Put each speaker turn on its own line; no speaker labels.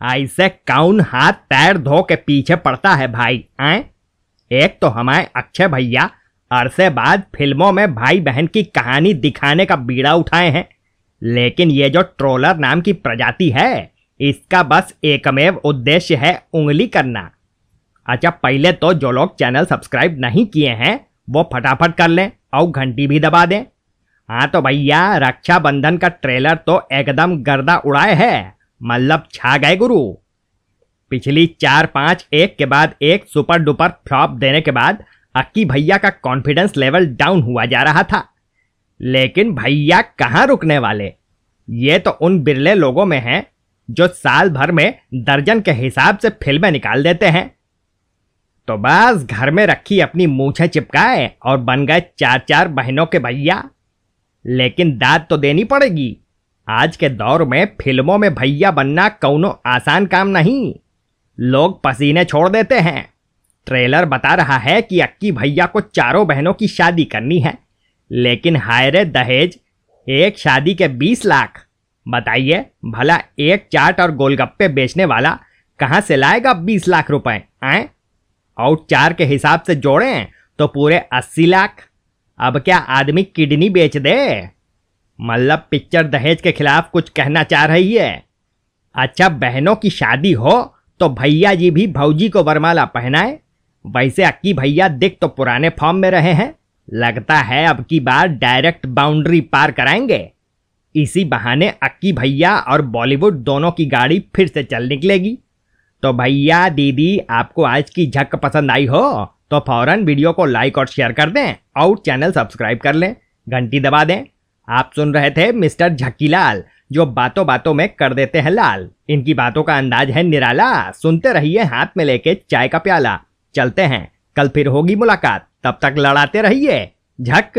ऐसे कौन हाथ पैर धो के पीछे पड़ता है भाई, आए? एक तो हमारे अक्षय भैया अरसे बाद फ़िल्मों में भाई बहन की कहानी दिखाने का बीड़ा उठाए हैं। लेकिन ये जो ट्रोलर नाम की प्रजाति है, इसका बस एकमेव उद्देश्य है उंगली करना। अच्छा पहले तो जो लोग चैनल सब्सक्राइब नहीं किए हैं, वो फटाफट कर लें और घंटी भी दबा दें। हाँ तो भैया, रक्षाबंधन का ट्रेलर तो एकदम गर्दा उड़ाए है। मतलब छा गए, गुरु। पिछली चार पाँच, एक के बाद एक सुपर डुपर फ्लॉप देने के बाद अक्की भैया का कॉन्फिडेंस लेवल डाउन हुआ जा रहा था। लेकिन भैया कहाँ रुकने वाले? ये तो उन बिरले लोगों में हैं जो साल भर में दर्जन के हिसाब से फ़िल्में निकाल देते हैं। तो बस घर में रखी अपनी मूछें चिपकाए और बन गए चार चार बहनों के भैया। लेकिन दाद तो देनी पड़ेगी। आज के दौर में फ़िल्मों में भैया बनना कौनो आसान काम नहीं। लोग पसीने छोड़ देते हैं। ट्रेलर बता रहा है कि अक्की भैया को चारों बहनों की शादी करनी है। लेकिन हायरे दहेज, एक शादी के बीस लाख। बताइए, भला एक चाट और गोलगप्पे बेचने वाला कहाँ से लाएगा बीस लाख रुपए, आए? और चार के हिसाब से जोड़ें तो पूरे अस्सी लाख। अब क्या आदमी किडनी बेच दे? मतलब पिक्चर दहेज के खिलाफ कुछ कहना चाह रही है। अच्छा बहनों की शादी हो तो भैया जी भी भौजी को वरमाला पहनाए। वैसे अक्की भैया दिख तो पुराने फॉर्म में रहे हैं। लगता है अब की बार डायरेक्ट बाउंड्री पार कराएँगे। इसी बहाने अक्की भैया और बॉलीवुड दोनों की गाड़ी फिर से चल निकलेगी। तो भैया, दीदी, आपको आज की झक पसंद आई हो तो फ़ौरन वीडियो को लाइक और शेयर कर दें और चैनल सब्सक्राइब कर लें। घंटी दबा दें। आप सुन रहे थे मिस्टर झकीलाल, जो बातों बातों में कर देते हैं लाल। इनकी बातों का अंदाज है निराला। सुनते रहिए हाथ में लेके चाय का प्याला। चलते हैं। कल फिर होगी मुलाकात। तब तक लड़ाते रहिए। झक!